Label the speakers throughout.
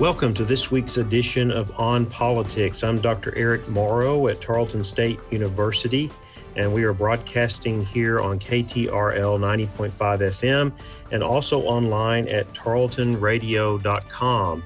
Speaker 1: Welcome to this week's edition of On Politics. I'm Dr. Eric Morrow at Tarleton State University, and we are broadcasting here on KTRL 90.5 FM and also online at tarletonradio.com.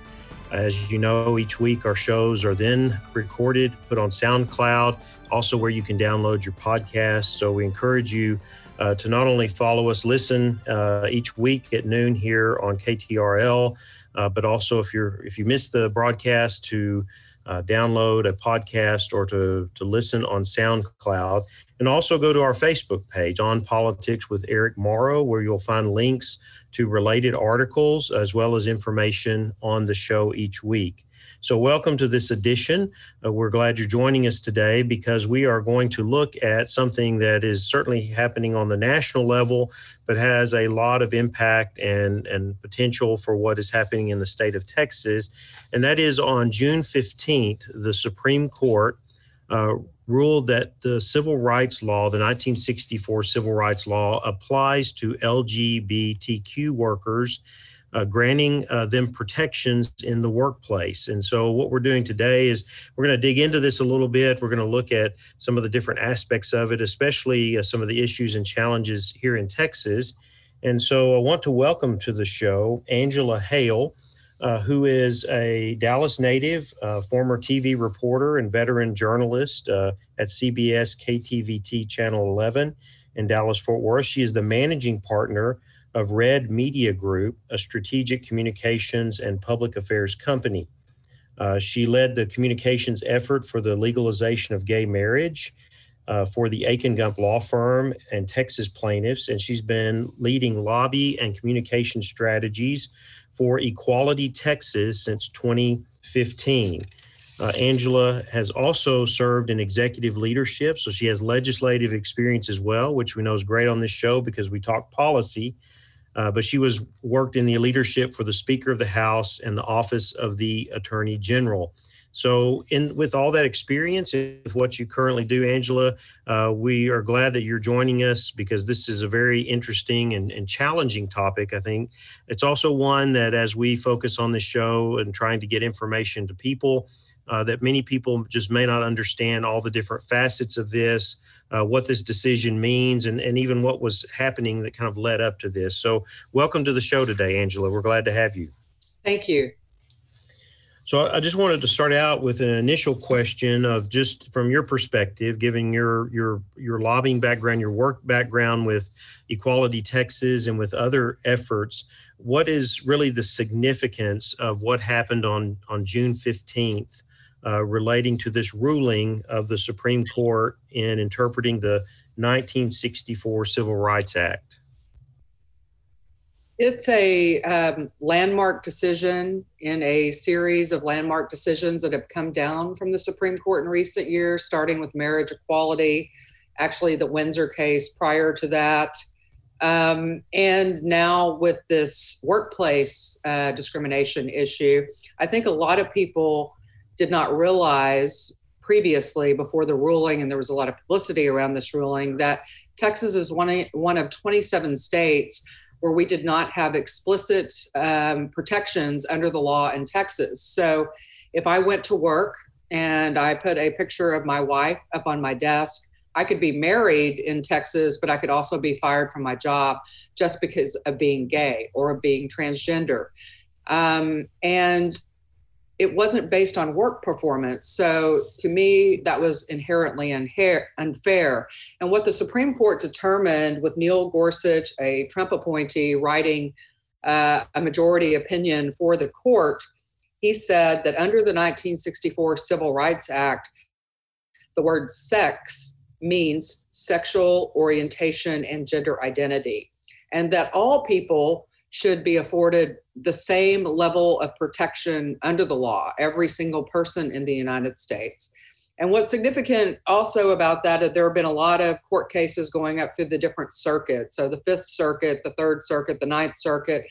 Speaker 1: As you know, each week our shows are then recorded, put on SoundCloud, also where you can download your podcast. So we encourage you uh, to not only follow us, listen uh, each week at noon here on KTRL uh, but also if you're if you missed the broadcast to uh, download a podcast or to to listen on SoundCloud, and also go to our Facebook page on Politics with Eric Morrow, where you'll find links to related articles as well as information on the show each week. So, welcome to this edition. Uh, we're glad you're joining us today because we are going to look at something that is certainly happening on the national level, but has a lot of impact and, and potential for what is happening in the state of Texas. And that is on June 15th, the Supreme Court uh, ruled that the civil rights law, the 1964 civil rights law, applies to LGBTQ workers uh, granting uh, them protections in the workplace. And so, what we're doing today is we're going to dig into this a little bit. We're going to look at some of the different aspects of it, especially uh, some of the issues and challenges here in Texas. And so, I want to welcome to the show Angela Hale. Uh, who is a Dallas native, uh, former TV reporter and veteran journalist uh, at CBS KTVT Channel 11 in Dallas Fort Worth. She is the managing partner of Red Media Group, a strategic communications and public affairs company. Uh, she led the communications effort for the legalization of gay marriage uh, for the Akin Gump law firm and Texas plaintiffs, and she's been leading lobby and communication strategies for Equality Texas since 2015. Uh, Angela has also served in executive leadership, so she has legislative experience as well, which we know is great on this show because we talk policy. Uh, but she was worked in the leadership for the Speaker of the House and the Office of the Attorney General. So, in with all that experience, with what you currently do, Angela, uh, we are glad that you're joining us because this is a very interesting and, and, challenging topic. I think it's also one that, as we focus on this show and trying to get information to people, uh, that many people just may not understand all the different facets of this, uh, what this decision means, and, and even what was happening that kind of led up to this. So, welcome to the show today, Angela. We're glad to have you.
Speaker 2: Thank you.
Speaker 1: So, I just wanted to start out with an initial question of just from your perspective, given your your your lobbying background, your work background with Equality Texas, and with other efforts. What is really the significance of what happened on on June fifteenth? Uh, relating to this ruling of the Supreme Court in interpreting the 1964 Civil Rights Act?
Speaker 2: It's a um, landmark decision in a series of landmark decisions that have come down from the Supreme Court in recent years, starting with marriage equality, actually, the Windsor case prior to that. Um, and now with this workplace uh, discrimination issue, I think a lot of people did not realize previously before the ruling, and there was a lot of publicity around this ruling, that Texas is one of, one of 27 states where we did not have explicit um, protections under the law in Texas. So if I went to work and I put a picture of my wife up on my desk, I could be married in Texas, but I could also be fired from my job just because of being gay or being transgender. Um, and it wasn't based on work performance. So to me, that was inherently unfair. And what the Supreme Court determined with Neil Gorsuch, a Trump appointee, writing uh, a majority opinion for the court, he said that under the 1964 Civil Rights Act, the word sex means sexual orientation and gender identity, and that all people should be afforded the same level of protection under the law, every single person in the United States. And what's significant also about that is there have been a lot of court cases going up through the different circuits. So the Fifth Circuit, the Third Circuit, the Ninth Circuit,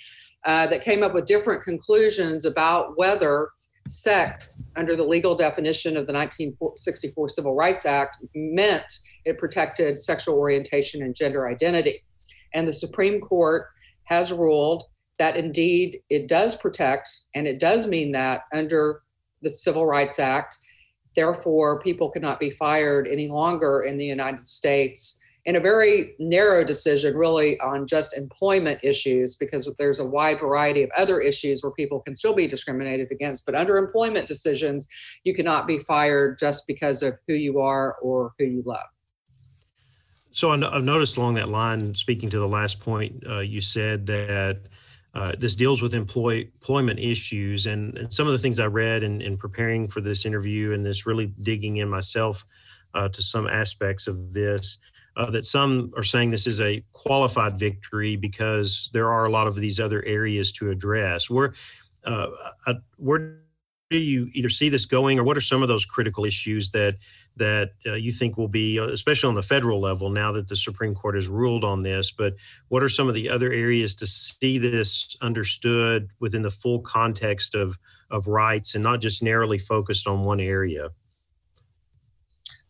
Speaker 2: uh, that came up with different conclusions about whether sex, under the legal definition of the 1964 Civil Rights Act, meant it protected sexual orientation and gender identity. And the Supreme Court has ruled that indeed it does protect and it does mean that under the Civil Rights Act, therefore people cannot be fired any longer in the United States in a very narrow decision, really on just employment issues, because there's a wide variety of other issues where people can still be discriminated against. But under employment decisions, you cannot be fired just because of who you are or who you love.
Speaker 1: So I've noticed along that line, speaking to the last point, uh, you said that uh, this deals with employ, employment issues. And, and, some of the things I read in, in, preparing for this interview and this really digging in myself uh, to some aspects of this uh, that some are saying this is a qualified victory because there are a lot of these other areas to address. Where, uh, where do you either see this going, or what are some of those critical issues that that uh, you think will be, uh, especially on the federal level, now that the Supreme Court has ruled on this? But what are some of the other areas to see this understood within the full context of of rights and not just narrowly focused on one area?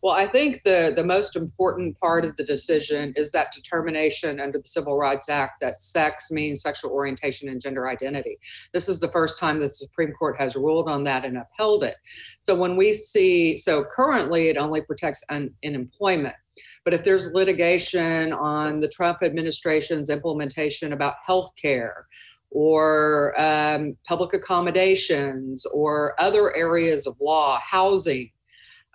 Speaker 2: Well, I think the, the most important part of the decision is that determination under the Civil Rights Act that sex means sexual orientation and gender identity. This is the first time that the Supreme Court has ruled on that and upheld it. So when we see, so currently it only protects un, in employment. But if there's litigation on the Trump administration's implementation about health care, or um, public accommodations or other areas of law, housing,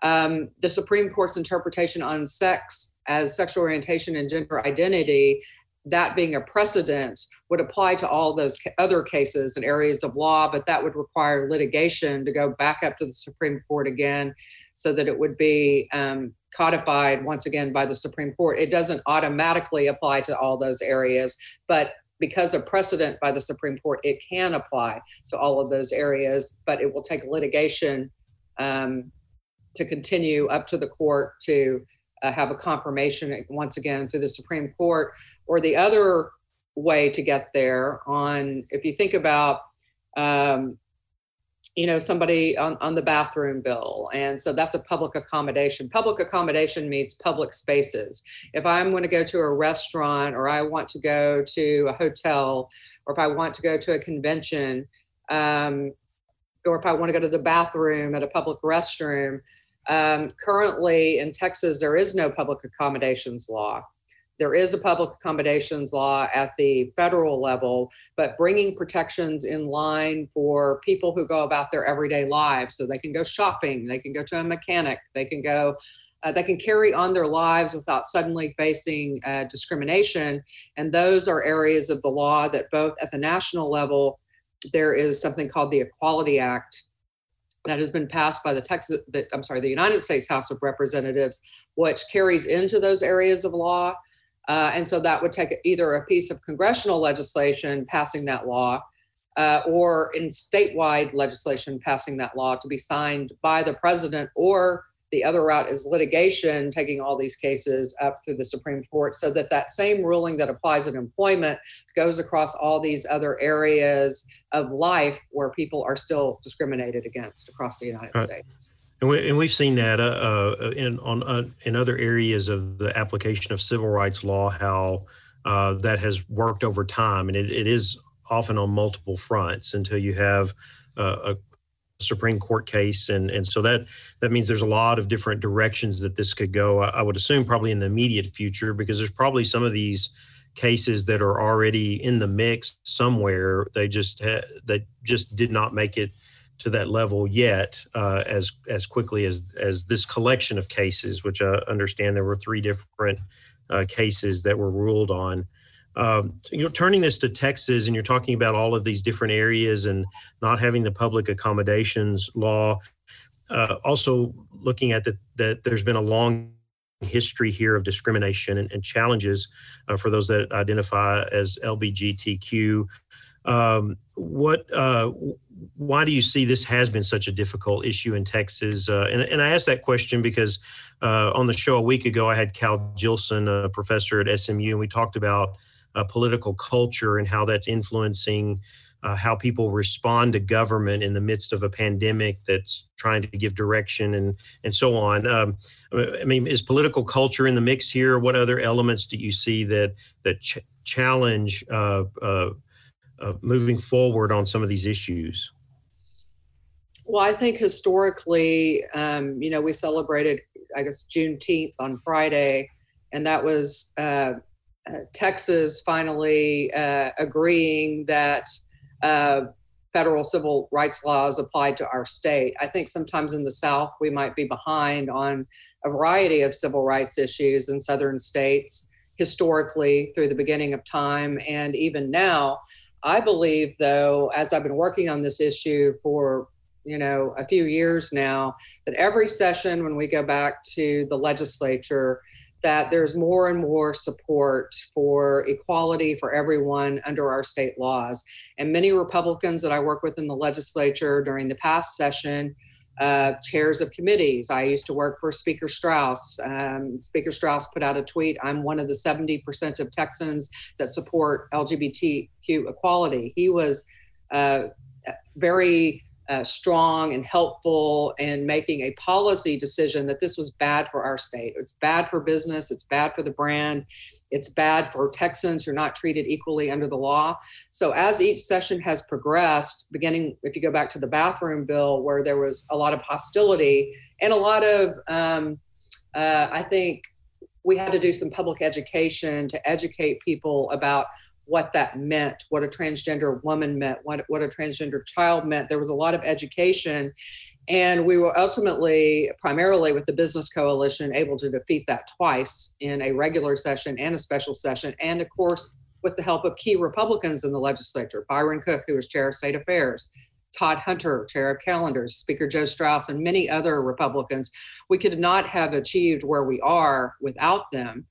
Speaker 2: um, the Supreme Court's interpretation on sex as sexual orientation and gender identity, that being a precedent, would apply to all those other cases and areas of law, but that would require litigation to go back up to the Supreme Court again so that it would be um, codified once again by the Supreme Court. It doesn't automatically apply to all those areas, but because of precedent by the Supreme Court, it can apply to all of those areas, but it will take litigation um, to continue up to the court to uh, have a confirmation once again through the Supreme Court, or the other way to get there on if you think about um, you know somebody on, on the bathroom bill. And so that's a public accommodation. Public accommodation means public spaces. If i'm going to go to a restaurant or i want to go to a hotel or if i want to go to a convention um, or if i want to go to the bathroom at a public restroom um, currently in Texas, there is no public accommodations law. There is a public accommodations law at the federal level, but bringing protections in line for people who go about their everyday lives. So they can go shopping, they can go to a mechanic, they can go, uh, they can carry on their lives without suddenly facing uh, discrimination. And those are areas of the law that both at the national level, there is something called the Equality Act that has been passed by the Texas, the, I'm sorry, the United States House of Representatives, which carries into those areas of law. Uh, and so that would take either a piece of congressional legislation passing that law uh, or in statewide legislation passing that law to be signed by the president or the other route is litigation, taking all these cases up through the Supreme Court so that that same ruling that applies in employment goes across all these other areas of life where people are still discriminated against across the United right. States.
Speaker 1: And, we, and we've seen that uh, uh, in on uh, in other areas of the application of civil rights law, how uh, that has worked over time, and it, it is often on multiple fronts until you have uh, a Supreme Court case, and and so that that means there's a lot of different directions that this could go. I, I would assume probably in the immediate future because there's probably some of these cases that are already in the mix somewhere. They just ha- they just did not make it to that level yet uh, as as quickly as as this collection of cases, which I understand there were three different uh, cases that were ruled on. Um, you know, turning this to Texas, and you're talking about all of these different areas and not having the public accommodations law. Uh, also, looking at that, that there's been a long history here of discrimination and, and challenges uh, for those that identify as LBGTQ. Um, what? Uh, why do you see this has been such a difficult issue in Texas? Uh, and, and, I asked that question because uh, on the show a week ago, I had Cal Jillson, a professor at SMU, and we talked about uh, political culture and how that's influencing uh, how people respond to government in the midst of a pandemic that's trying to give direction and and so on. Um, I mean, is political culture in the mix here? What other elements do you see that that ch- challenge uh, uh, uh, moving forward on some of these issues?
Speaker 2: Well, I think historically, um, you know, we celebrated, I guess, Juneteenth on Friday, and that was uh, Texas finally uh, agreeing that uh, federal civil rights laws applied to our state. I think sometimes in the South, we might be behind on a variety of civil rights issues in southern states historically through the beginning of time and even now. I believe, though, as I've been working on this issue for you know a few years now, that every session when we go back to the legislature, that there's more and more support for equality for everyone under our state laws. And many Republicans that I work with in the legislature during the past session uh, chairs of committees. I used to work for Speaker Straus. Um, Speaker Straus put out a tweet I'm one of the 70% of Texans that support LGBTQ equality. He was uh, very uh, strong and helpful in making a policy decision that this was bad for our state. It's bad for business, it's bad for the brand, it's bad for Texans who are not treated equally under the law. So, as each session has progressed, beginning if you go back to the bathroom bill, where there was a lot of hostility and a lot of, um, uh, I think, we had to do some public education to educate people about what that meant, what a transgender woman meant, what, what a transgender child meant. There was a lot of education. And we were ultimately, primarily with the Business Coalition, able to defeat that twice in a regular session and a special session. And of course, with the help of key Republicans in the legislature Byron Cook, who was chair of state affairs, Todd Hunter, chair of calendars, Speaker Joe Straus, and many other Republicans. We could not have achieved where we are without them.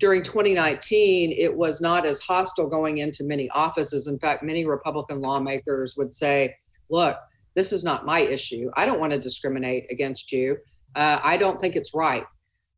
Speaker 2: During 2019, it was not as hostile going into many offices. In fact, many Republican lawmakers would say, look, this is not my issue. I don't want to discriminate against you. Uh, I don't think it's right.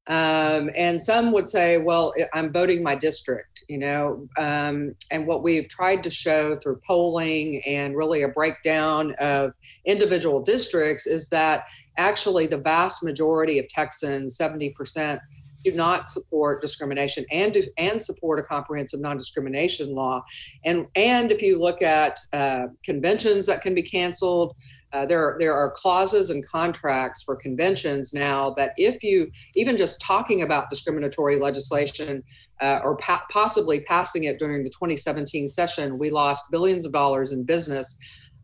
Speaker 2: Um, and some would say, well, I'm voting my district, you know. Um, and what we've tried to show through polling and really a breakdown of individual districts is that actually the vast majority of Texans, 70%, do not support discrimination and do, and support a comprehensive non-discrimination law. And and if you look at uh, conventions that can be canceled, uh, there, there are clauses and contracts for conventions now that if you even just talking about discriminatory legislation uh, or pa- possibly passing it during the 2017 session, we lost billions of dollars in business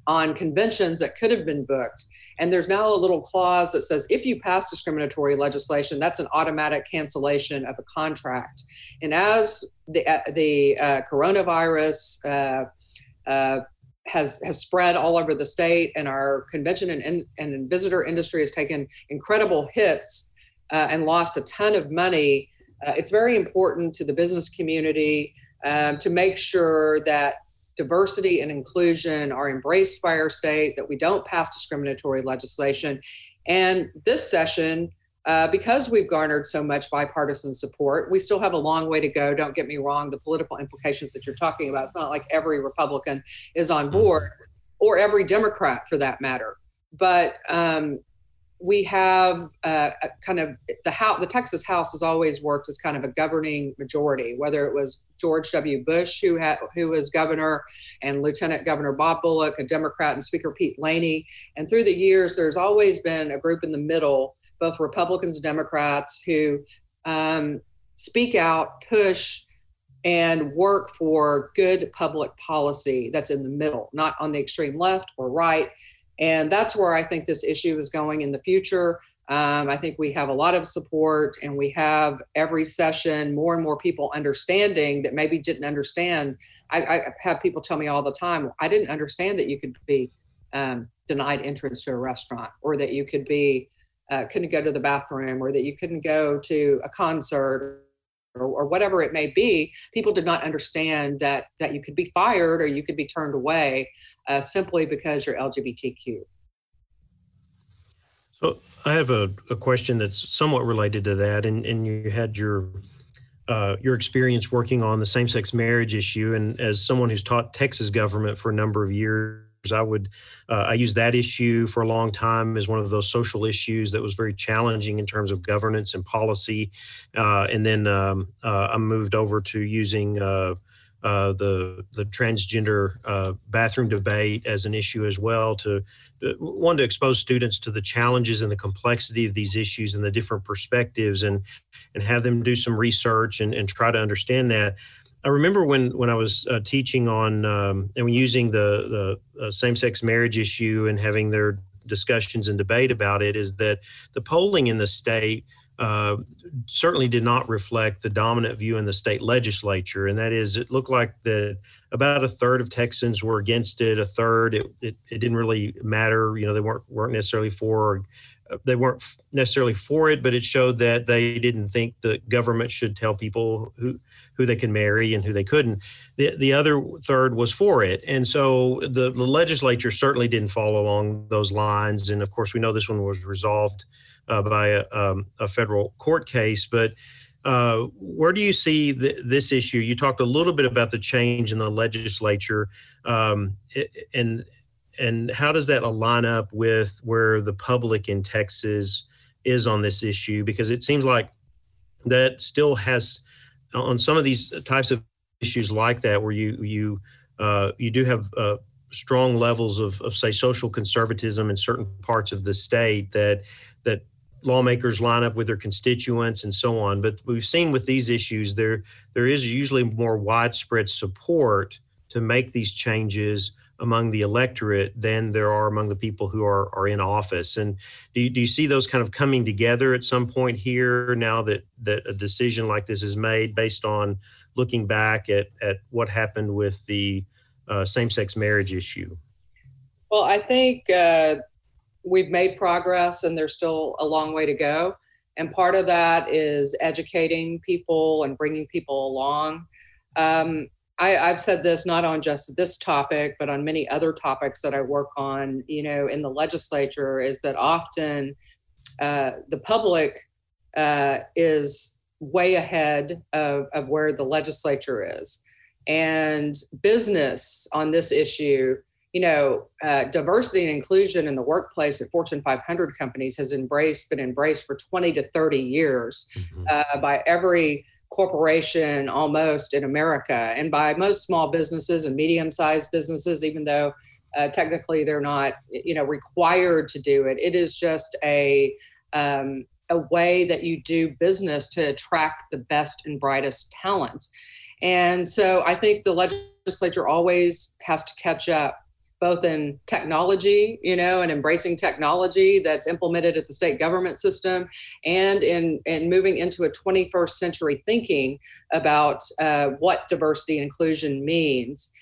Speaker 2: on conventions that could have been booked. And there's now a little clause that says if you pass discriminatory legislation, that's an automatic cancellation of a contract. And as the, uh, the uh, coronavirus uh, uh, has, has spread all over the state, and our convention and, and visitor industry has taken incredible hits uh, and lost a ton of money, uh, it's very important to the business community um, to make sure that diversity and inclusion are embraced by our state, that we don't pass discriminatory legislation. And this session, uh, because we've garnered so much bipartisan support, we still have a long way to go. Don't get me wrong, the political implications that you're talking about, it's not like every Republican is on board or every Democrat for that matter. But um, we have uh, kind of the house, the Texas House has always worked as kind of a governing majority, whether it was George W. Bush, who had who was governor, and Lieutenant Governor Bob Bullock, a Democrat, and Speaker Pete Laney. And through the years, there's always been a group in the middle, both Republicans and Democrats, who um, speak out, push, and work for good public policy that's in the middle, not on the extreme left or right and that's where I think this issue is going in the future. Um, I think we have a lot of support, and we have every session more and more people understanding that maybe didn't understand. I, I have people tell me all the time, I didn't understand that you could be um, denied entrance to a restaurant, or that you could be uh, couldn't go to the bathroom, or that you couldn't go to a concert, or, or whatever it may be. People did not understand that that you could be fired or you could be turned away uh, simply because you're LGBTQ.
Speaker 1: So I have a, a question that's somewhat related to that, and, and you had your uh, your experience working on the same-sex marriage issue, and as someone who's taught Texas government for a number of years, I would uh, I used that issue for a long time as one of those social issues that was very challenging in terms of governance and policy, uh, and then um, uh, I moved over to using uh, the the transgender uh, bathroom debate as an issue as well. To, to one to expose students to the challenges and the complexity of these issues and the different perspectives, and and have them do some research and, and try to understand that. I remember when when I was uh, teaching on um, and using the the uh, same sex marriage issue and having their discussions and debate about it is that the polling in the state uh, certainly did not reflect the dominant view in the state legislature, and that is, it looked like that about a third of Texans were against it. A third, it, it, it didn't really matter. You know, they weren't weren't necessarily for. Uh, they weren't necessarily for it, but it showed that they didn't think the government should tell people who who they can marry and who they couldn't. The the other third was for it, and so the, the legislature certainly didn't follow along those lines. And of course, we know this one was resolved uh, by a, um, a, federal court case. But uh, where do you see the, this issue? You talked a little bit about the change in the legislature, um, and and how does that align up with where the public in Texas is on this issue? Because it seems like that still has on some of these types of issues like that, where you you uh, you do have uh, strong levels of, of say social conservatism in certain parts of the state that that lawmakers line up with their constituents and so on. But we've seen with these issues, there there is usually more widespread support to make these changes among the electorate than there are among the people who are, are in office. And do you, do you see those kind of coming together at some point here now that, that a decision like this is made based on looking back at, at what happened with the uh, same sex marriage issue?
Speaker 2: Well, I think uh, we've made progress and there's still a long way to go. And part of that is educating people and bringing people along. Um, I, have said this not on just this topic, but on many other topics that I work on, you know, in the legislature, is that often uh, the public uh, is way ahead of, of where the legislature is. And business on this issue you know, uh, diversity and inclusion in the workplace at Fortune 500 companies has embraced, been embraced for 20 to 30 years mm-hmm. uh, by every corporation almost in America and by most small businesses and medium sized businesses, even though uh, technically they're not, you know, required to do it. It is just a, um, a way that you do business to attract the best and brightest talent. And so I think the legislature always has to catch up both in technology, you know, and embracing technology that's implemented at the state government system, and in in moving into a 21st century thinking about uh, what diversity and inclusion means.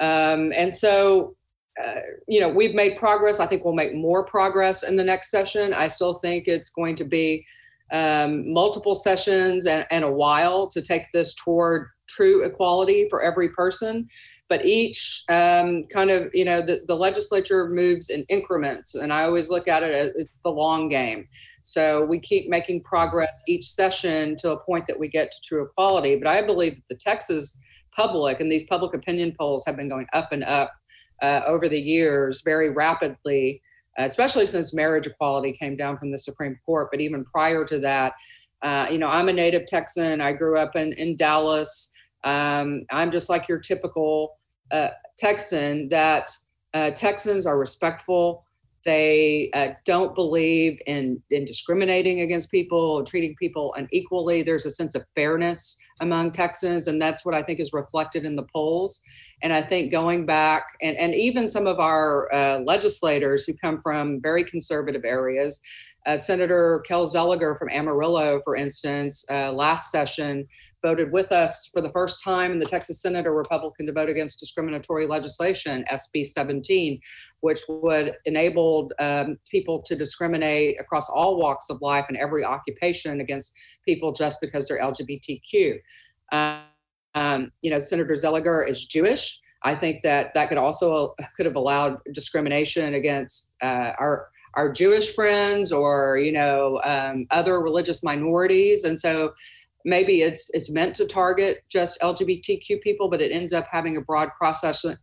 Speaker 2: Um, and so, uh, you know, we've made progress. I think we'll make more progress in the next session. I still think it's going to be um, multiple sessions and, and a while to take this toward true equality for every person. But each um, kind of you know the, the legislature moves in increments and i always look at it as it's the long game. So we keep making progress each session to a point that we get to true equality. But i believe that the texas public and these public opinion polls have been going up and up uh, over the years very rapidly especially since marriage equality came down from the supreme court but even prior to that uh, you know i'm a native texan i grew up in, in dallas um, I'm just like your typical uh, Texan that uh, Texans are respectful. They uh, don't believe in, in discriminating against people, treating people unequally. There's a sense of fairness among Texans, and that's what I think is reflected in the polls. And I think going back, and, and even some of our uh, legislators who come from very conservative areas, uh, Senator Kel Seliger from Amarillo, for instance, uh, last session voted with us for the first time in the Texas Senate a Republican to vote against discriminatory legislation, SB 17, which would enable um, people to discriminate across all walks of life and every occupation against people just because they're LGBTQ. Um, you know, Senator Seliger is Jewish. I think that that could also could have allowed discrimination against uh, our our Jewish friends or you know um, other religious minorities, and so maybe it's it's meant to target just LGBTQ people, but it ends up having a broad cross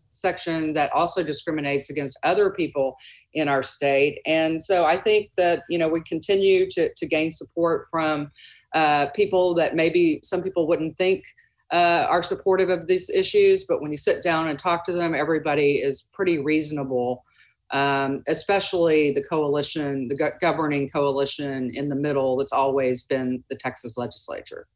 Speaker 2: section that also discriminates against other people in our state. And so I think that you know we continue to to gain support from uh, people that maybe some people wouldn't think uh, are supportive of these issues, but when you sit down and talk to them, everybody is pretty reasonable. Um, especially the coalition, the go- governing coalition in the middle, that's always been the Texas legislature.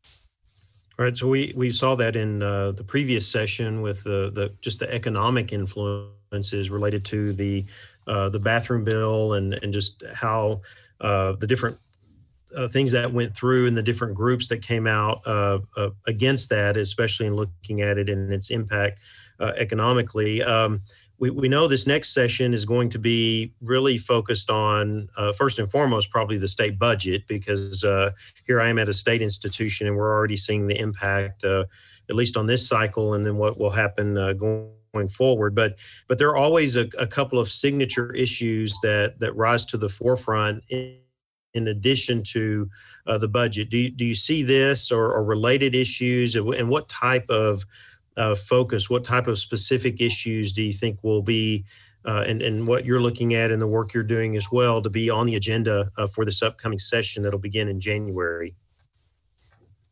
Speaker 1: All right. So we we saw that in uh, the previous session with the the just the economic influences related to the uh, the bathroom bill and and just how uh, the different uh, things that went through and the different groups that came out uh, uh, against that, especially in looking at it and its impact uh, economically. Um, we, we know this next session is going to be really focused on, uh, first and foremost, probably the state budget, because uh, here I am at a state institution and we're already seeing the impact, at least on this cycle, and then what will happen going going forward. But but there are always a, a, couple of signature issues that that rise to the forefront in, in addition to uh, the budget. Do you, do you see this or, or related issues, and what type of uh, focus, what type of specific issues do you think will be, uh, and, and what you're looking at in the work you're doing as well to be on the agenda uh, for this upcoming session that'll begin in January?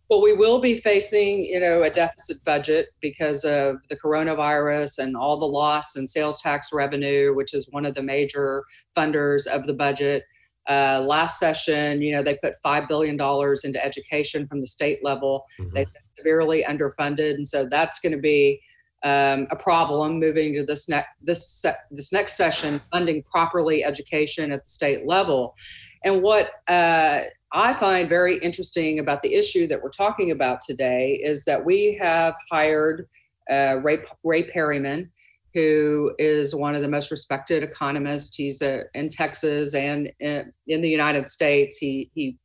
Speaker 2: Well, we will be facing, you know, a deficit budget because of the coronavirus and all the loss in sales tax revenue, which is one of the major funders of the budget. Uh, last session, you know, they put $5 billion into education from the state level. Mm-hmm. They've been severely underfunded. And so that's going to be um, a problem moving to this, ne- this, se- this next session, funding properly education at the state level. And what uh, I find very interesting about the issue that we're talking about today is that we have hired uh, Ray, Ray Perryman, who is one of the most respected economists. He's uh, in Texas and in, in, the United States. He he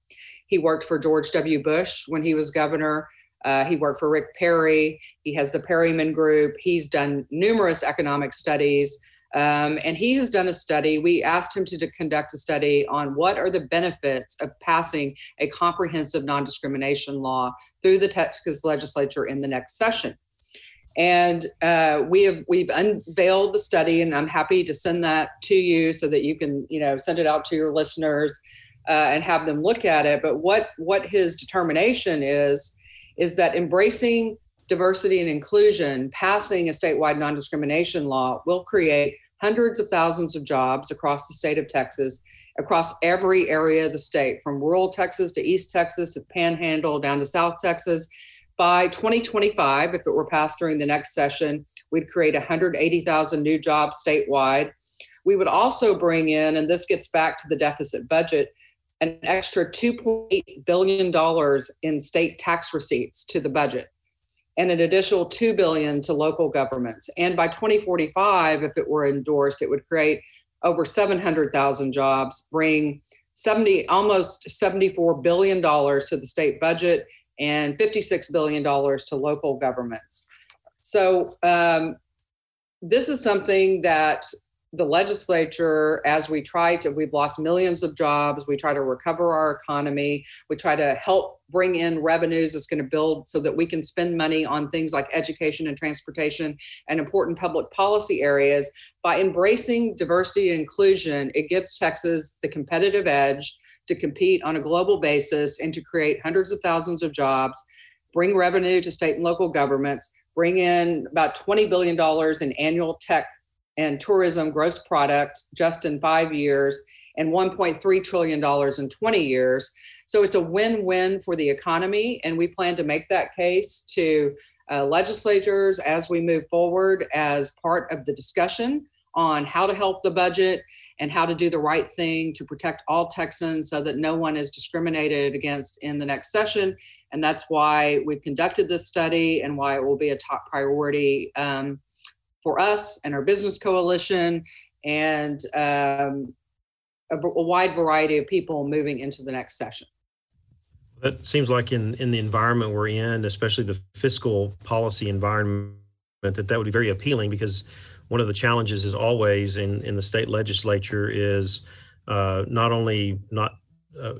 Speaker 2: he worked for George W. Bush when he was governor. Uh, he worked for Rick Perry. He has the Perryman Group. He's done numerous economic studies. Um, and he has done a study. We asked him to, to conduct a study on what are the benefits of passing a comprehensive non discrimination law through the Texas legislature in the next session. And uh, we have we've unveiled the study, and I'm happy to send that to you so that you can you know send it out to your listeners uh, and have them look at it. But what what his determination is is that embracing diversity and inclusion, passing a statewide non-discrimination law will create hundreds of thousands of jobs across the state of Texas, across every area of the state, from rural Texas to East Texas to Panhandle down to South Texas by 2025, if it were passed during the next session, we'd create 180,000 new jobs statewide. We would also bring in, and this gets back to the deficit budget, an extra $2.8 billion in state tax receipts to the budget and an additional 2 billion to local governments. And by 2045, if it were endorsed, it would create over 700,000 jobs, bring 70 almost 74 billion dollars to the state budget and $56 billion to local governments. So, um, this is something that the legislature, as we try to, we've lost millions of jobs, we try to recover our economy, we try to help bring in revenues that's going to build so that we can spend money on things like education and transportation and important public policy areas. By embracing diversity and inclusion, it gives Texas the competitive edge to compete on a global basis and to create hundreds of thousands of jobs, bring revenue to state and local governments, bring in about $20 billion in annual tech and tourism gross product just in five years and $1.3 trillion in 20 years. So it's a win win for the economy. And we plan to make that case to uh, legislators as we move forward as part of the discussion on how to help the budget and how to do the right thing to protect all Texans so that no one is discriminated against in the next session. And that's why we've conducted this study and why it will be a top priority um, for us and our business coalition and um, a, a wide variety of people moving into the next session.
Speaker 1: That seems like in, in the environment we're in, especially the fiscal policy environment, that that would be very appealing because one of the challenges is always in, in the state legislature is uh, not only not uh,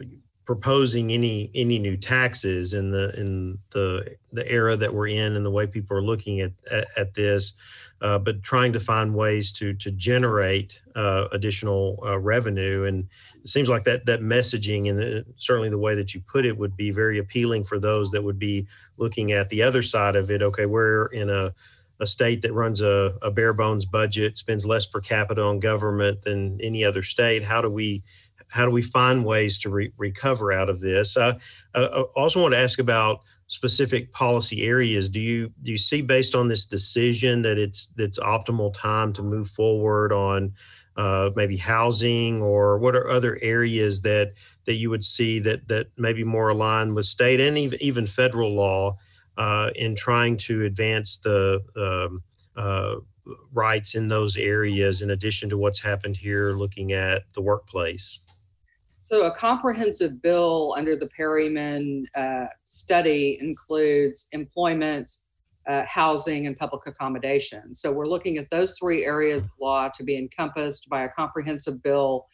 Speaker 1: proposing any any new taxes in the in the the era that we're in and the way people are looking at at, at this uh, but trying to find ways to to generate uh, additional uh, revenue. And it seems like that that messaging and uh, certainly the way that you put it would be very appealing for those that would be looking at the other side of it. Okay, we're in a a state that runs a, a bare bones budget, spends less per capita on government than any other state. How do we how do we find ways to re- recover out of this? Uh, uh I also want to ask about specific policy areas do you do you see based on this decision that it's that's optimal time to move forward on uh, maybe housing or what are other areas that that you would see that that maybe more aligned with state and even, even federal law uh, in trying to advance the um, uh, rights in those areas in addition to what's happened here looking at the workplace
Speaker 2: so, a comprehensive bill under the Perryman uh, study includes employment, uh, housing, and public accommodation. So, we're looking at those three areas of law to be encompassed by a comprehensive bill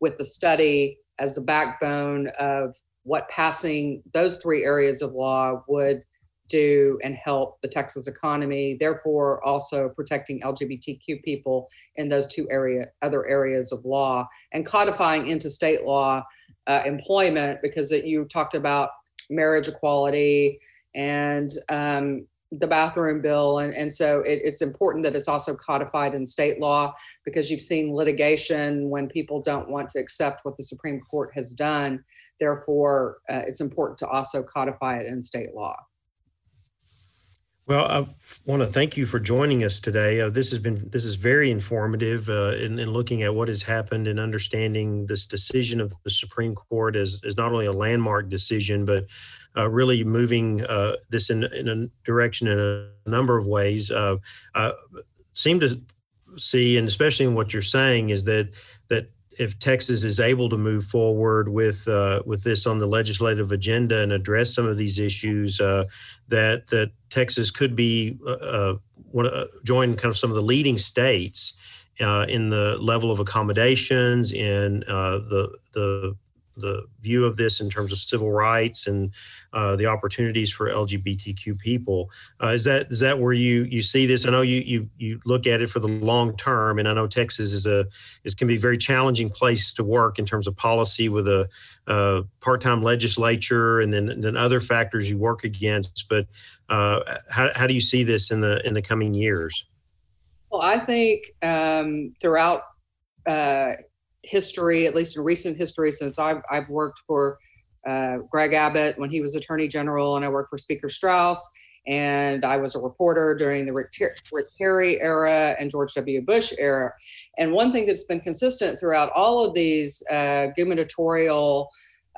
Speaker 2: with the study as the backbone of what passing those three areas of law would do and help the Texas economy, therefore also protecting LGBTQ people in those two area other areas of law and codifying into state law uh, employment because it, you talked about marriage equality and um, the bathroom bill. And, and so it, it's important that it's also codified in state law because you've seen litigation when people don't want to accept what the supreme court has done. Therefore uh, it's important to also codify it in state law
Speaker 1: well, I want to thank you for joining us today. Uh, this has been this is very informative uh, in, in, looking at what has happened and understanding this decision of the Supreme Court as, as not only a landmark decision, but uh, really moving uh, this in, in a direction in a number of ways. Uh, I seem to see, and especially in what you're saying, is that that if Texas is able to move forward with uh, with this on the legislative agenda and address some of these issues, uh, that that Texas could be uh, uh uh, join kind of some of the leading states uh, in the level of accommodations in the the the view of this in terms of civil rights and uh, the opportunities for LGBTQ people. Uh, is that is that where you you see this? I know you you you look at it for the long term, and I know Texas is a is can be a very challenging place to work in terms of policy with a, a part time legislature and then then other factors you work against. But uh, how how do you see this in the in the coming years?
Speaker 2: Well, I think um, throughout uh, history, at least in recent history, since I've, I've worked for uh, Greg Abbott when he was Attorney General, and I worked for Speaker Straus. and I was a reporter during the Rick, Ter- Rick Perry era and George W. Bush era. And one thing that's been consistent throughout all of these uh, gubernatorial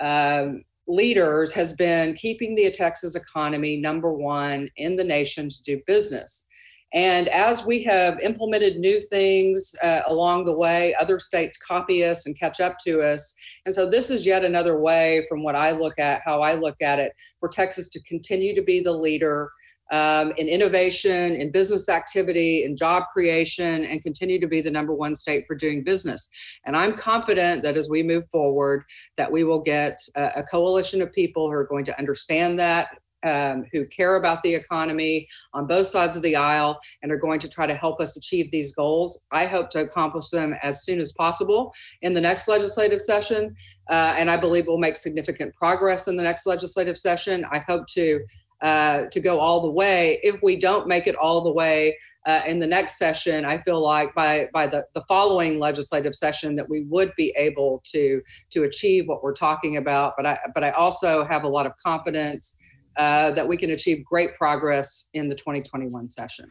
Speaker 2: um, leaders has been keeping the Texas economy number one in the nation to do business. And as we have implemented new things uh, along the way, other states copy us and catch up to us. And so this is yet another way, from what I look at, how I look at it, for Texas to continue to be the leader um, in innovation, in business activity, in job creation, and continue to be the number one state for doing business. And I'm confident that as we move forward, that we will get a, a coalition of people who are going to understand that, um, who care about the economy on both sides of the aisle and are going to try to help us achieve these goals. I hope to accomplish them as soon as possible in the next legislative session. Uh, and I believe we'll make significant progress in the next legislative session. I hope to. Uh, to go all the way. If we don't make it all the way uh, in the next session, I feel like by by the, the following legislative session that we would be able to to achieve what we're talking about. But I but I also have a lot of confidence uh, that we can achieve great progress in the 2021 session.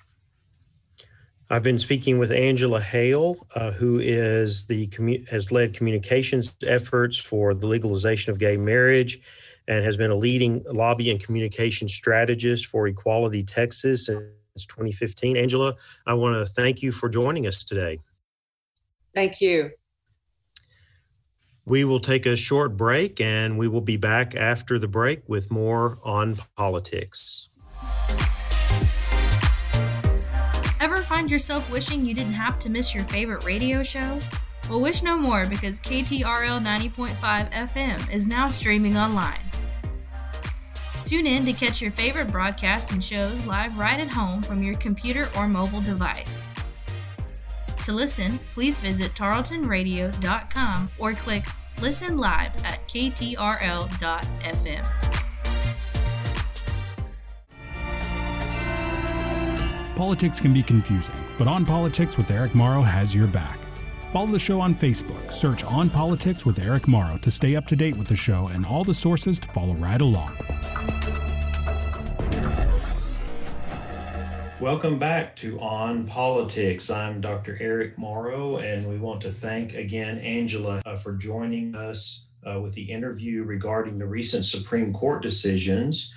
Speaker 1: I've been speaking with Angela Hale, uh, who is the commu- has led communications efforts for the legalization of gay marriage, and has been a leading lobby and communication strategist for Equality Texas since 2015. Angela, I want to thank you for joining us today.
Speaker 2: Thank you.
Speaker 1: We will take a short break and we will be back after the break with more on politics.
Speaker 3: Ever find yourself wishing you didn't have to miss your favorite radio show? Well, wish no more because KTRL 90.5 FM is now streaming online. Tune in to catch your favorite broadcasts and shows live right at home from your computer or mobile device. To listen, please visit tarletonradio.com or click Listen Live at ktrl.fm.
Speaker 4: Politics can be confusing, but On Politics with Eric Morrow has your back. Follow the show on Facebook. Search On Politics with Eric Morrow to stay up to date with the show and all the sources to follow right along.
Speaker 1: Welcome back to On Politics. I'm Dr. Eric Morrow, and we want to thank again Angela uh, for joining us uh, with the interview regarding the recent Supreme Court decisions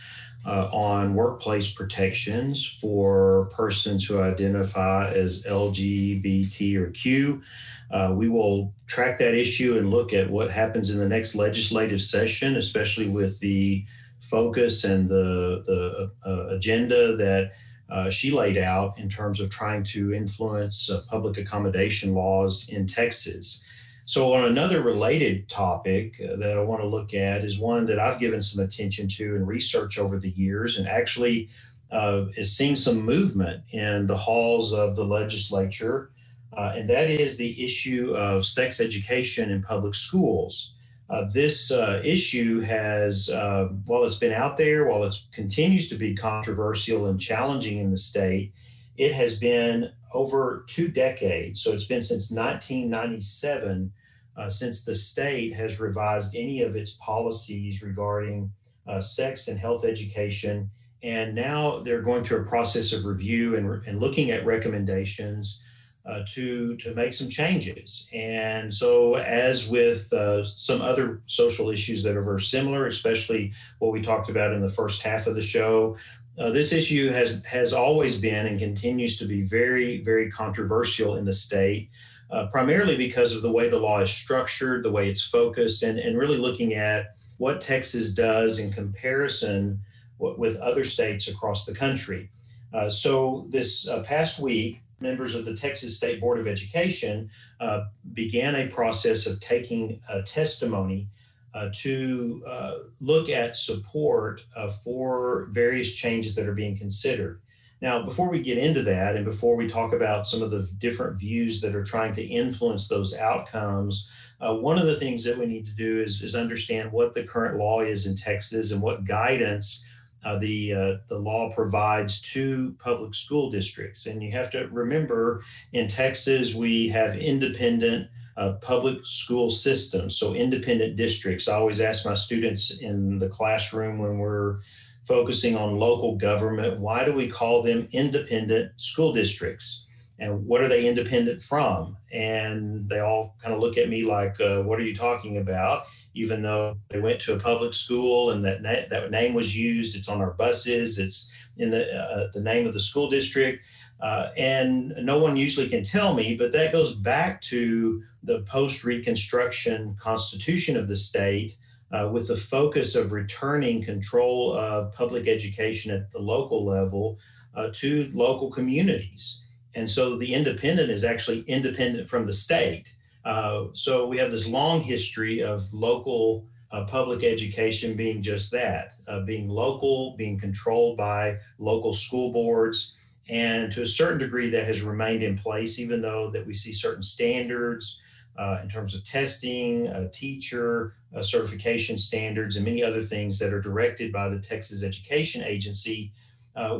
Speaker 1: uh, on workplace protections for persons who identify as LGBT or Q. Uh, we will track that issue and look at what happens in the next legislative session, especially with the focus and the, the uh, agenda that uh, she laid out in terms of trying to influence uh, public accommodation laws in Texas. So, on another related topic uh, that I want to look at is one that I've given some attention to and research over the years, and actually uh, has seen some movement in the halls of the legislature, uh, and that is the issue of sex education in public schools. Uh, this uh, issue has, uh, while it's been out there, while it continues to be controversial and challenging in the state, it has been over two decades. So it's been since 1997 uh, since the state has revised any of its policies regarding uh, sex and health education. And now they're going through a process of review and, and looking at recommendations uh, to to make some changes. And so, as with uh, some other social issues that are very similar, especially what we talked about in the first half of the show, uh, this issue has has always been and continues to be very very controversial in the state. Uh, primarily because of the way the law is structured, the way it's focused, and, and really looking at what Texas does in comparison with other states across the country. Uh, so, this uh, past week, members of the Texas State Board of Education uh, began a process of taking a testimony uh, to uh, look at support uh, for various changes that are being considered. Now, before we get into that, and before we talk about some of the different views that are trying to influence those outcomes, uh, one of the things that we need to do is, is understand what the current law is in Texas and what guidance uh, the uh, the law provides to public school districts. And you have to remember, in Texas, we have independent uh, public school systems, so independent districts. I always ask my students in the classroom when we're focusing on local government, why do we call them independent school districts? And what are they independent from? And they all kind of look at me like, uh, "What are you talking about?" even though they went to a public school and that na- that name was used. It's on our buses. It's in the uh, the name of the school district, uh, and no one usually can tell me. But that goes back to the post Reconstruction Constitution of the state. Uh, with the focus of returning control of public education at the local level uh, to local communities. And so the independent is actually independent from the state. Uh, so we have this long history of local uh, public education being just that, uh, being local, being controlled by local school boards. And to a certain degree, that has remained in place, even though that we see certain standards uh, in terms of testing, uh, teacher certification standards, and many other things that are directed by the Texas Education Agency.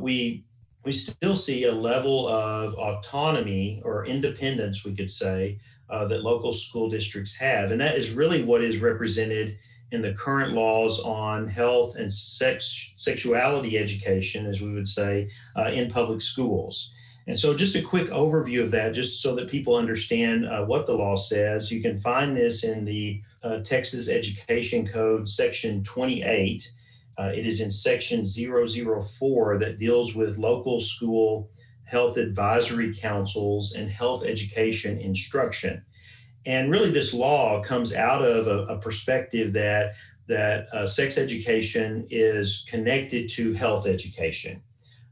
Speaker 1: we we still see a level of autonomy or independence, we could say, uh, that local school districts have. And that is really what is represented in the current laws on health and sex, sexuality education, as we would say, uh, in public schools. And so, just a quick overview of that, just so that people understand uh, what the law says. You can find this in the uh, Texas Education Code, Section 28. Uh, it is in Section 004 that deals with local school health advisory councils, and health education instruction. And really, this law comes out of a, a perspective that that uh, sex education is connected to health education.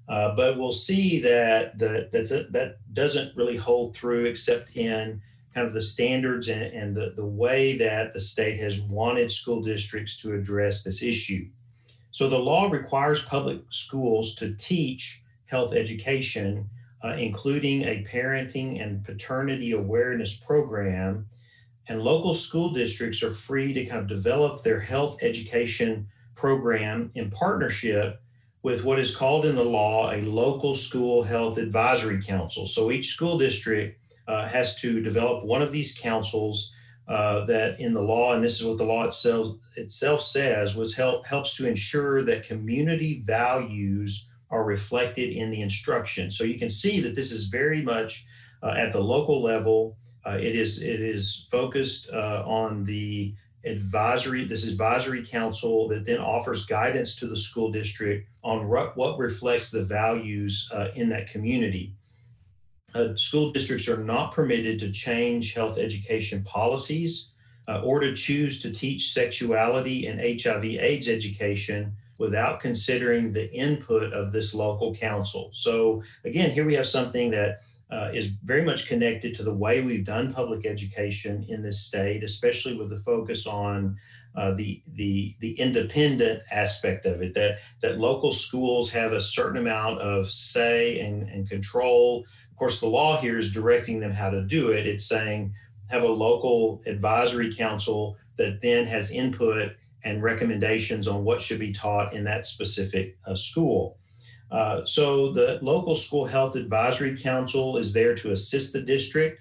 Speaker 1: Uh, but we'll see that the, that's a, that doesn't really hold through except in kind of the standards and, and the, the way that the state has wanted school districts to address this issue. So the law requires public schools to teach health education, uh, including a parenting and paternity awareness program. And local school districts are free to kind of develop their health education program in partnership with what is called in the law a local school health advisory council. So each school district uh, has to develop one of these councils uh, that in the law, and this is what the law itself itself says, was help helps to ensure that community values are reflected in the instruction. So you can see that this is very much uh, at the local level. Uh, it is it is focused uh, on the advisory this advisory council that then offers guidance to the school district on what, what reflects the values uh, in that community uh, school districts are not permitted to change health education policies uh, or to choose to teach sexuality and HIV AIDS education without considering the input of this local council. So, again, here we have something that uh, is very much connected to the way we've done public education in this state, especially with the focus on uh, the the the independent aspect of it. That that local schools have a certain amount of say and, and control of course, the law here is directing them how to do it. It's saying have a local advisory council that then has input and recommendations on what should be taught in that specific uh, school. Uh, so the local school health advisory council is there to assist the district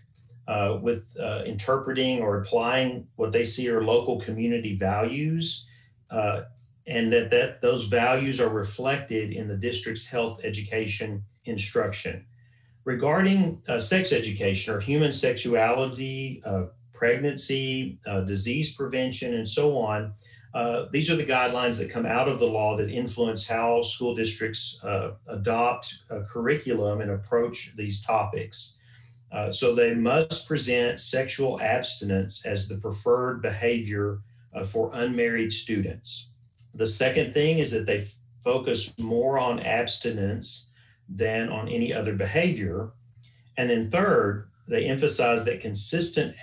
Speaker 1: uh, with uh, interpreting or applying what they see are local community values, uh, and that, that those values are reflected in the district's health education instruction regarding uh, sex education or human sexuality, uh, pregnancy, uh, disease prevention, and so on. Uh, these are the guidelines that come out of the law that influence how school districts uh, adopt a curriculum and approach these topics. Uh, so they must present sexual abstinence as the preferred behavior for unmarried students. The second thing is that they focus more on abstinence than on any other behavior. And then third, they emphasize that consistent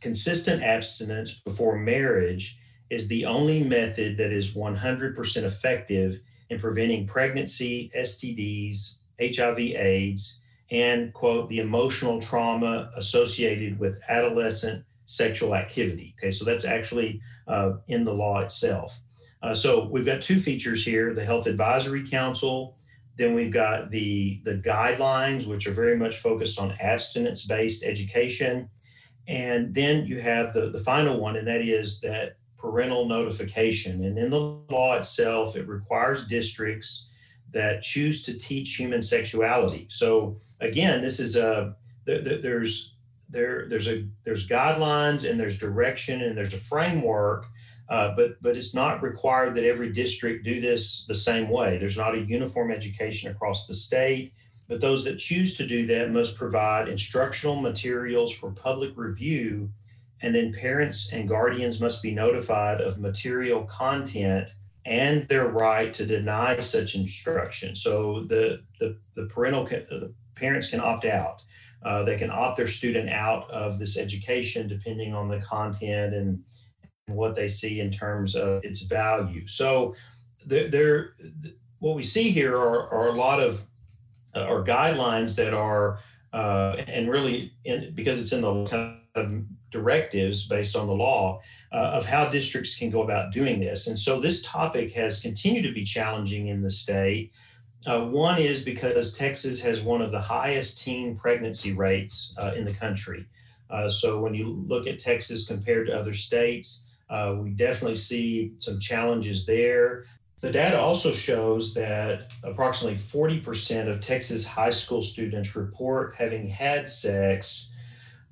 Speaker 1: consistent abstinence before marriage is the only method that is 100% effective in preventing pregnancy, STDs, HIV AIDS, and quote the emotional trauma associated with adolescent sexual activity. Okay, so that's actually uh, in the law itself. Uh, so we've got two features here: the Health Advisory Council then we've got the, the guidelines, which are very much focused on abstinence based education. And then you have the, the final one, and that is that parental notification. And in the law itself, it requires districts that choose to teach human sexuality. So again, this is a there's there there's a there's guidelines and there's direction and there's a framework uh, but but it's not required that every district do this the same way. There's not a uniform education across the state. But those that choose to do that must provide instructional materials for public review, and then parents and guardians must be notified of material content and their right to deny such instruction. So the the, the parental the parents can opt out. Uh, they can opt their student out of this education depending on the content and what they see in terms of its value. So there, there what we see here are, are a lot of uh, or guidelines that are uh, and really in, because it's in the kind of directives based on the law uh, of how districts can go about doing this. And so this topic has continued to be challenging in the state. Uh, one is because Texas has one of the highest teen pregnancy rates uh, in the country. Uh, so when you look at Texas compared to other states, uh, we definitely see some challenges there. The data also shows that approximately 40% of Texas high school students report having had sex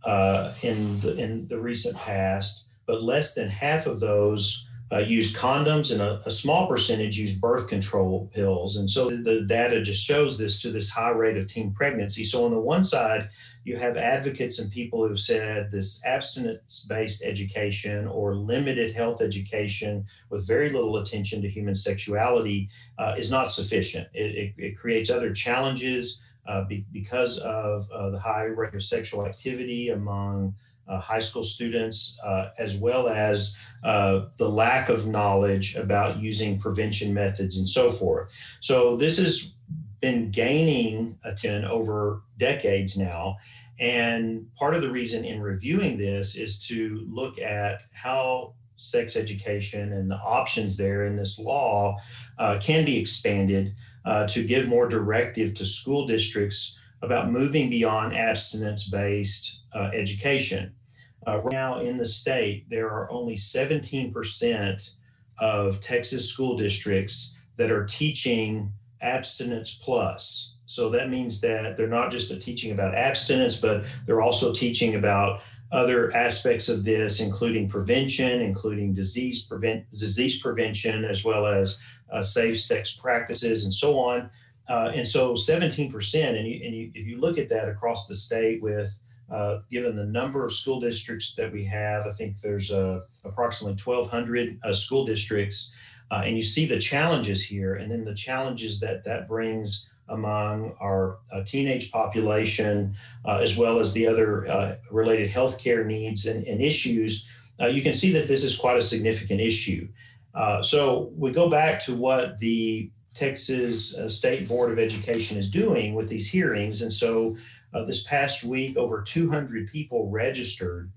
Speaker 1: uh, in, the, in the recent past, but less than half of those uh, used condoms and a, a, small percentage used birth control pills. And so the data just shows this to this high rate of teen pregnancy. So, on the one side, you have advocates and people who've said this abstinence based education or limited health education with very little attention to human sexuality uh, is not sufficient. It, it, it creates other challenges uh, be, because of uh, the high rate of sexual activity among uh, high school students, uh, as well as uh, the lack of knowledge about using prevention methods and so forth. So, this has been gaining attention over decades now. And part of the reason in reviewing this is to look at how sex education and the options there in this law uh, can be expanded uh, to give more directive to school districts about moving beyond abstinence based uh, education. Uh, right now in the state, there are only 17% of Texas school districts that are teaching abstinence plus. So that means that they're not just teaching about abstinence, but they're also teaching about other aspects of this, including prevention, including disease prevent disease prevention, as well as uh, safe sex practices and so on. Uh, and so 17%, and, you, and you, if you look at that across the state with uh, given the number of school districts that we have, I think there's uh, approximately 1,200 uh, school districts, uh, and you see the challenges here, and then the challenges that that brings among our uh, teenage population, uh, as well as the other related healthcare needs and, and issues, you can see that this is quite a significant issue. So we go back to what the Texas State Board of Education is doing with these hearings. And so this past week, over 200 people registered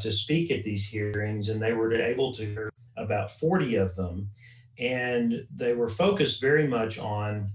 Speaker 1: to speak at these hearings, and they were able to hear about 40 of them. And they were focused very much on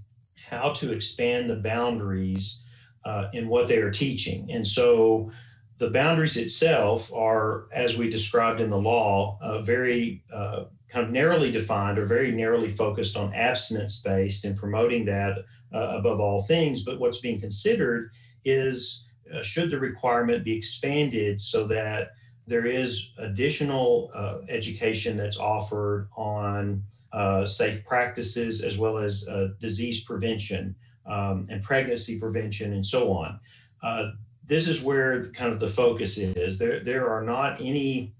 Speaker 1: how to expand the boundaries uh, in what they are teaching. And so the boundaries itself are, as we described in the law, uh, very uh, kind of narrowly defined or very narrowly focused on abstinence based and promoting that uh, above all things. But what's being considered is uh, should the requirement be expanded so that there is additional uh, education that's offered on uh, safe practices as well as uh, disease prevention um, and pregnancy prevention and so on. Uh, this is where kind of the focus is. There, there are not any,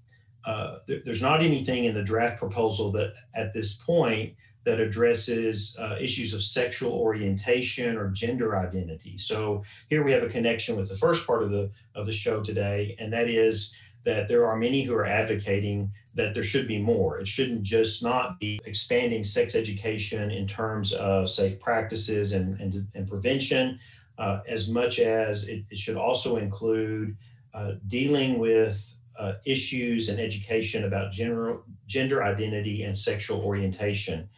Speaker 1: uh, there, there's not anything in the draft proposal that at this point that addresses uh, issues of sexual orientation or gender identity. So here we have a connection with the first part of the of the show today, and that is that there are many who are advocating that there should be more. It shouldn't just not be expanding sex education in terms of safe practices and, and, and prevention, uh, as much as it, it should also include uh, dealing with uh, issues and education about general, gender identity and sexual orientation.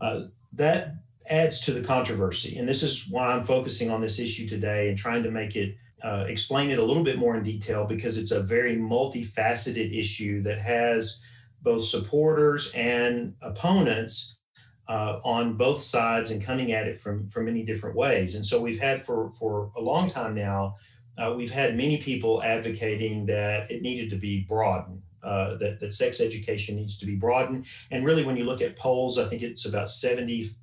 Speaker 1: Uh, that adds to the controversy. And this is why I'm focusing on this issue today and trying to make it uh, explain it a little bit more in detail because it's a very multifaceted issue that has both supporters and opponents uh, on both sides and coming at it from from many different ways. And so we've had for for a long time now, uh, we've had many people advocating that it needed to be broadened. Uh, that, that sex education needs to be broadened. And really, when you look at polls, I think it's about 78%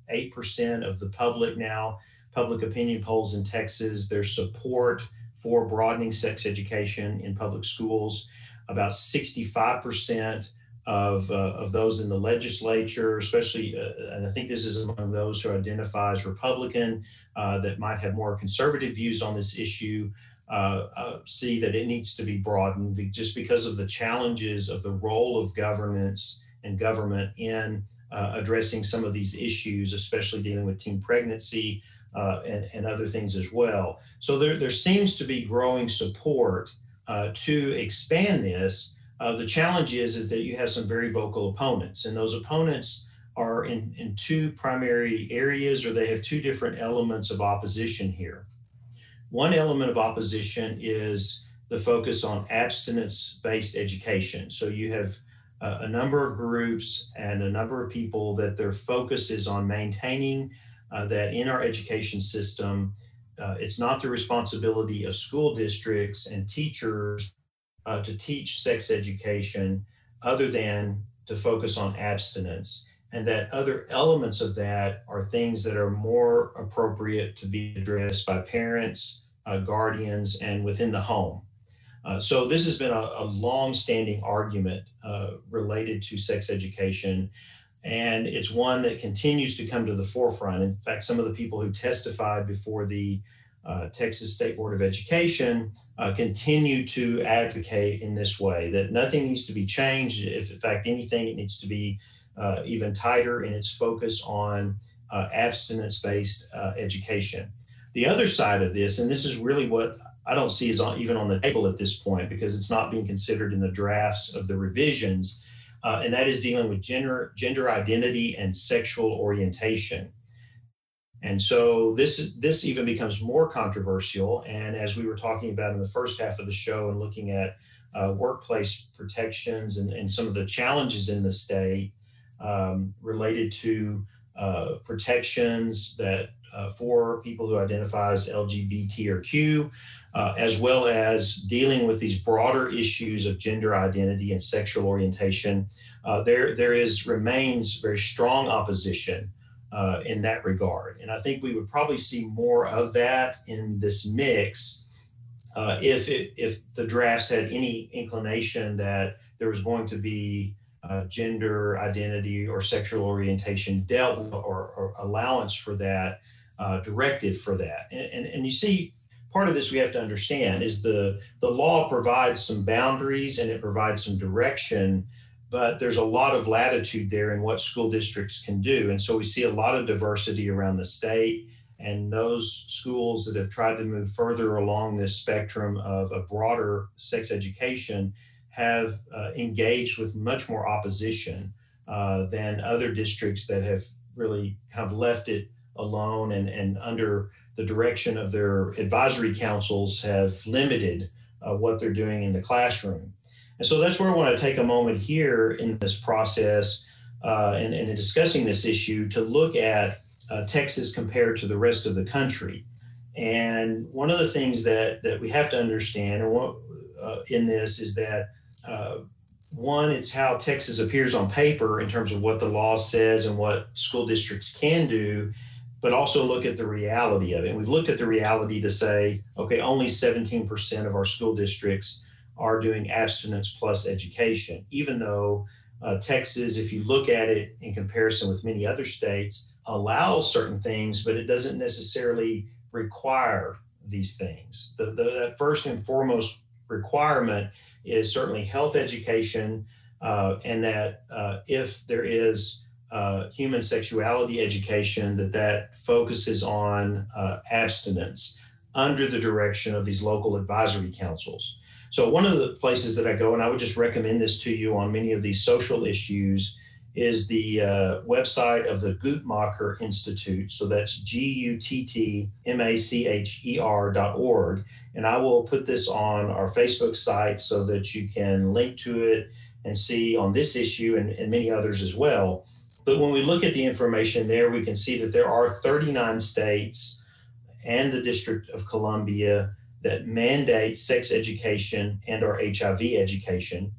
Speaker 1: of the public now, public opinion polls in Texas, there's support for broadening sex education in public schools. About 65% of, uh, of those in the legislature, especially, uh, and I think this is among those who identify as Republican uh, that might have more conservative views on this issue, uh, uh, see that it needs to be broadened just because of the challenges of the role of governance and government in uh, addressing some of these issues, especially dealing with teen pregnancy, uh, and, and other things as well. So there, there seems to be growing support uh, to expand this. Uh, the challenge is, is that you have some very vocal opponents, and those opponents are in, in two primary areas, or they have two different elements of opposition here. One element of opposition is the focus on abstinence based education. So you have a number of groups and a number of people that their focus is on maintaining uh, that in our education system, uh, it's not the responsibility of school districts and teachers uh, to teach sex education other than to focus on abstinence. And that other elements of that are things that are more appropriate to be addressed by parents, uh, guardians, and within the home. Uh, so, this has been a, a long standing argument uh, related to sex education and it's one that continues to come to the forefront. In fact, some of the people who testified before the uh, Texas State Board of Education uh, continue to advocate in this way that nothing needs to be changed. If, in fact, anything, it needs to be uh, even tighter in its focus on uh, abstinence based uh, education. The other side of this, and this is really what I don't see is on, even on the table at this point because it's not being considered in the drafts of the revisions, uh, and that is dealing with gender, gender identity and sexual orientation. And so this this even becomes more controversial. And as we were talking about in the first half of the show, and looking at uh, workplace protections and, and some of the challenges in the state um, related to uh, protections that uh, for people who identify as LGBT or Q, uh, as well as dealing with these broader issues of gender identity and sexual orientation, uh, there there is remains very strong opposition uh, in that regard. And I think we would probably see more of that in this mix uh, if it, if the drafts had any inclination that there was going to be uh, gender identity or sexual orientation dealt or, or allowance for that uh, directive for that. And, and, and you see, part of this we have to understand is the the law provides some boundaries and it provides some direction but there's a lot of latitude there in what school districts can do. And so we see a lot of diversity around the state. And those schools that have tried to move further along this spectrum of a broader sex education have uh, engaged with much more opposition uh, than other districts that have really kind of left it alone and, and under the direction of their advisory councils have limited uh, what they're doing in the classroom. And so that's where I want to take a moment here in this process uh, and, and, in discussing this issue to look at uh, Texas compared to the rest of the country. And one of the things that, that we have to understand and what, uh, in this is that uh, one, it's how Texas appears on paper in terms of what the law says and what school districts can do, but also look at the reality of it. And we've looked at the reality to say, okay, only 17% of our school districts are doing abstinence plus education, even though uh, Texas, if you look at it in comparison with many other states, allows certain things, but it doesn't necessarily require these things. The, the, the first and foremost requirement is certainly health education, uh, and that uh, if there is uh, human sexuality education, that that focuses on uh, abstinence under the direction of these local advisory councils. So, one of the places that I go, and I would just recommend this to you on many of these social issues, is the uh, website of the Guttmacher Institute. So that's G U T T M A C H E R dot org. And I will put this on our Facebook site so that you can link to it and see on this issue and, and many others as well. But when we look at the information there, we can see that there are 39 states and the District of Columbia that mandate sex education and or HIV education.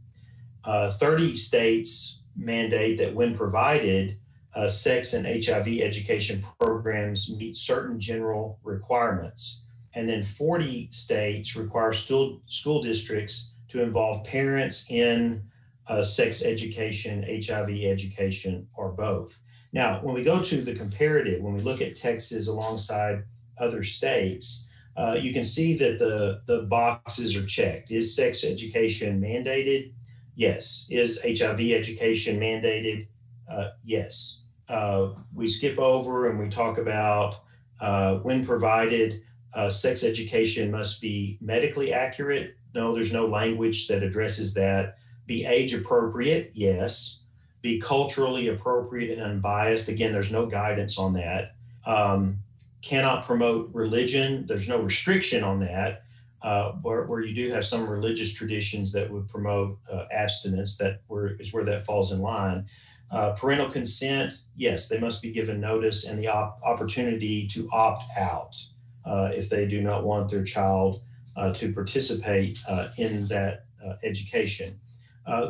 Speaker 1: Uh, 30 states mandate that when provided, uh, sex and HIV education programs meet certain general requirements. And then 40 states require school, school districts to involve parents in uh, sex education, HIV education, or both. Now, when we go to the comparative, when we look at Texas alongside other states, uh, you can see that the, the boxes are checked. Is sex education mandated? Yes. Is HIV education mandated? Uh, yes. Uh, we skip over and we talk about uh, when provided, uh, sex education must be medically accurate. No, there's no language that addresses that. Be age appropriate? Yes. Be culturally appropriate and unbiased? Again, there's no guidance on that. Um, cannot promote religion. There's no restriction on that. Uh, where, where, you do have some religious traditions that would promote uh, abstinence, that where, is where that falls in line. Uh, parental consent, yes, they must be given notice and the op- opportunity to opt out uh, if they do not want their child uh, to participate uh, in that education.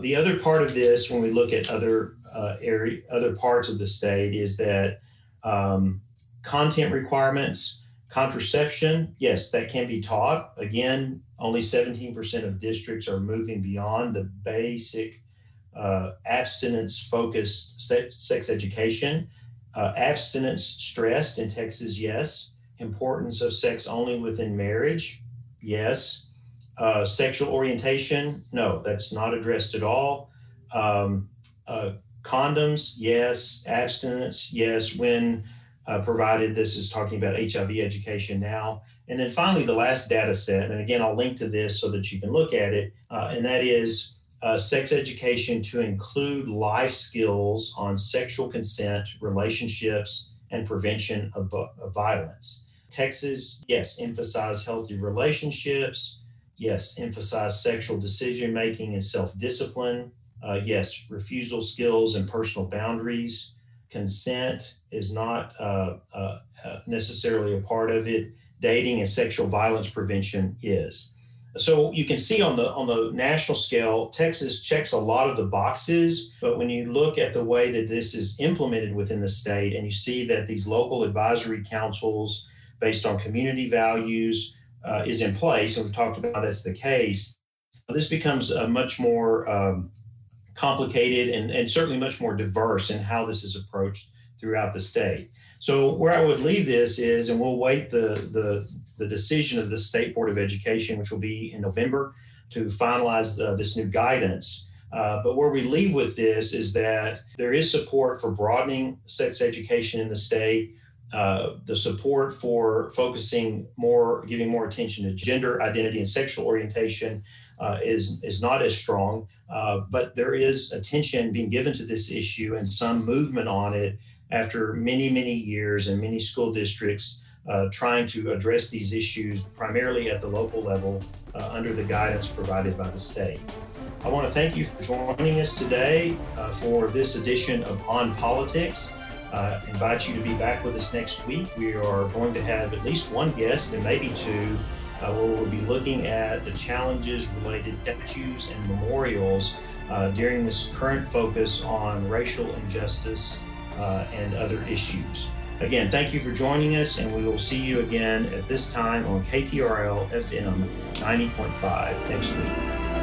Speaker 1: the other part of this, when we look at other area, other parts of the state, is that um, content requirements, contraception, yes, that can be taught. Again, only 17% of districts are moving beyond the basic uh, abstinence focused sex, education. Uh, abstinence stressed in Texas, yes. importance of sex only within marriage? Yes. Uh, sexual orientation? No, that's not addressed at all. Um, uh, condoms? Yes. Abstinence? Yes. When uh, provided, this is talking about HIV education now. And then finally, the last data set, and again, I'll link to this so that you can look at it, uh, and that is uh, sex education to include life skills on sexual consent, relationships, and prevention of, of violence. Texas, yes, emphasize healthy relationships. Yes, emphasize sexual decision making and self discipline. Uh, yes, refusal skills and personal boundaries. Consent is not uh, uh, uh necessarily a part of it. Dating and sexual violence prevention is. So you can see on the on the national scale, Texas checks a lot of the boxes, but when you look at the way that this is implemented within the state, and you see that these local advisory councils based on community values uh, is in place, and we've talked about that's the case, this becomes a much more um, complicated and, and certainly much more diverse in how this is approached throughout the state. So where I would leave this is, and we'll wait the the, the decision of the State Board of Education, which will be in November, to finalize uh, this new guidance. Uh, but where we leave with this is that there is support for broadening sex education in the state uh, the support for focusing more, giving more attention to gender identity and sexual orientation uh, is is not as strong. Uh, but there is attention being given to this issue and some movement on it after many many years and many school districts uh, trying to address these issues primarily at the local level uh, under the guidance provided by the state. I want to thank you for joining us today for this edition of On Politics uh, invite you to be back with us next week. We are going to have at least one guest and maybe two, uh, where we'll be looking at the challenges related to statues and memorials uh, during this current focus on racial injustice uh, and other issues. Again, thank you for joining us, and we will see you again at this time on KTRL FM 90.5 next week.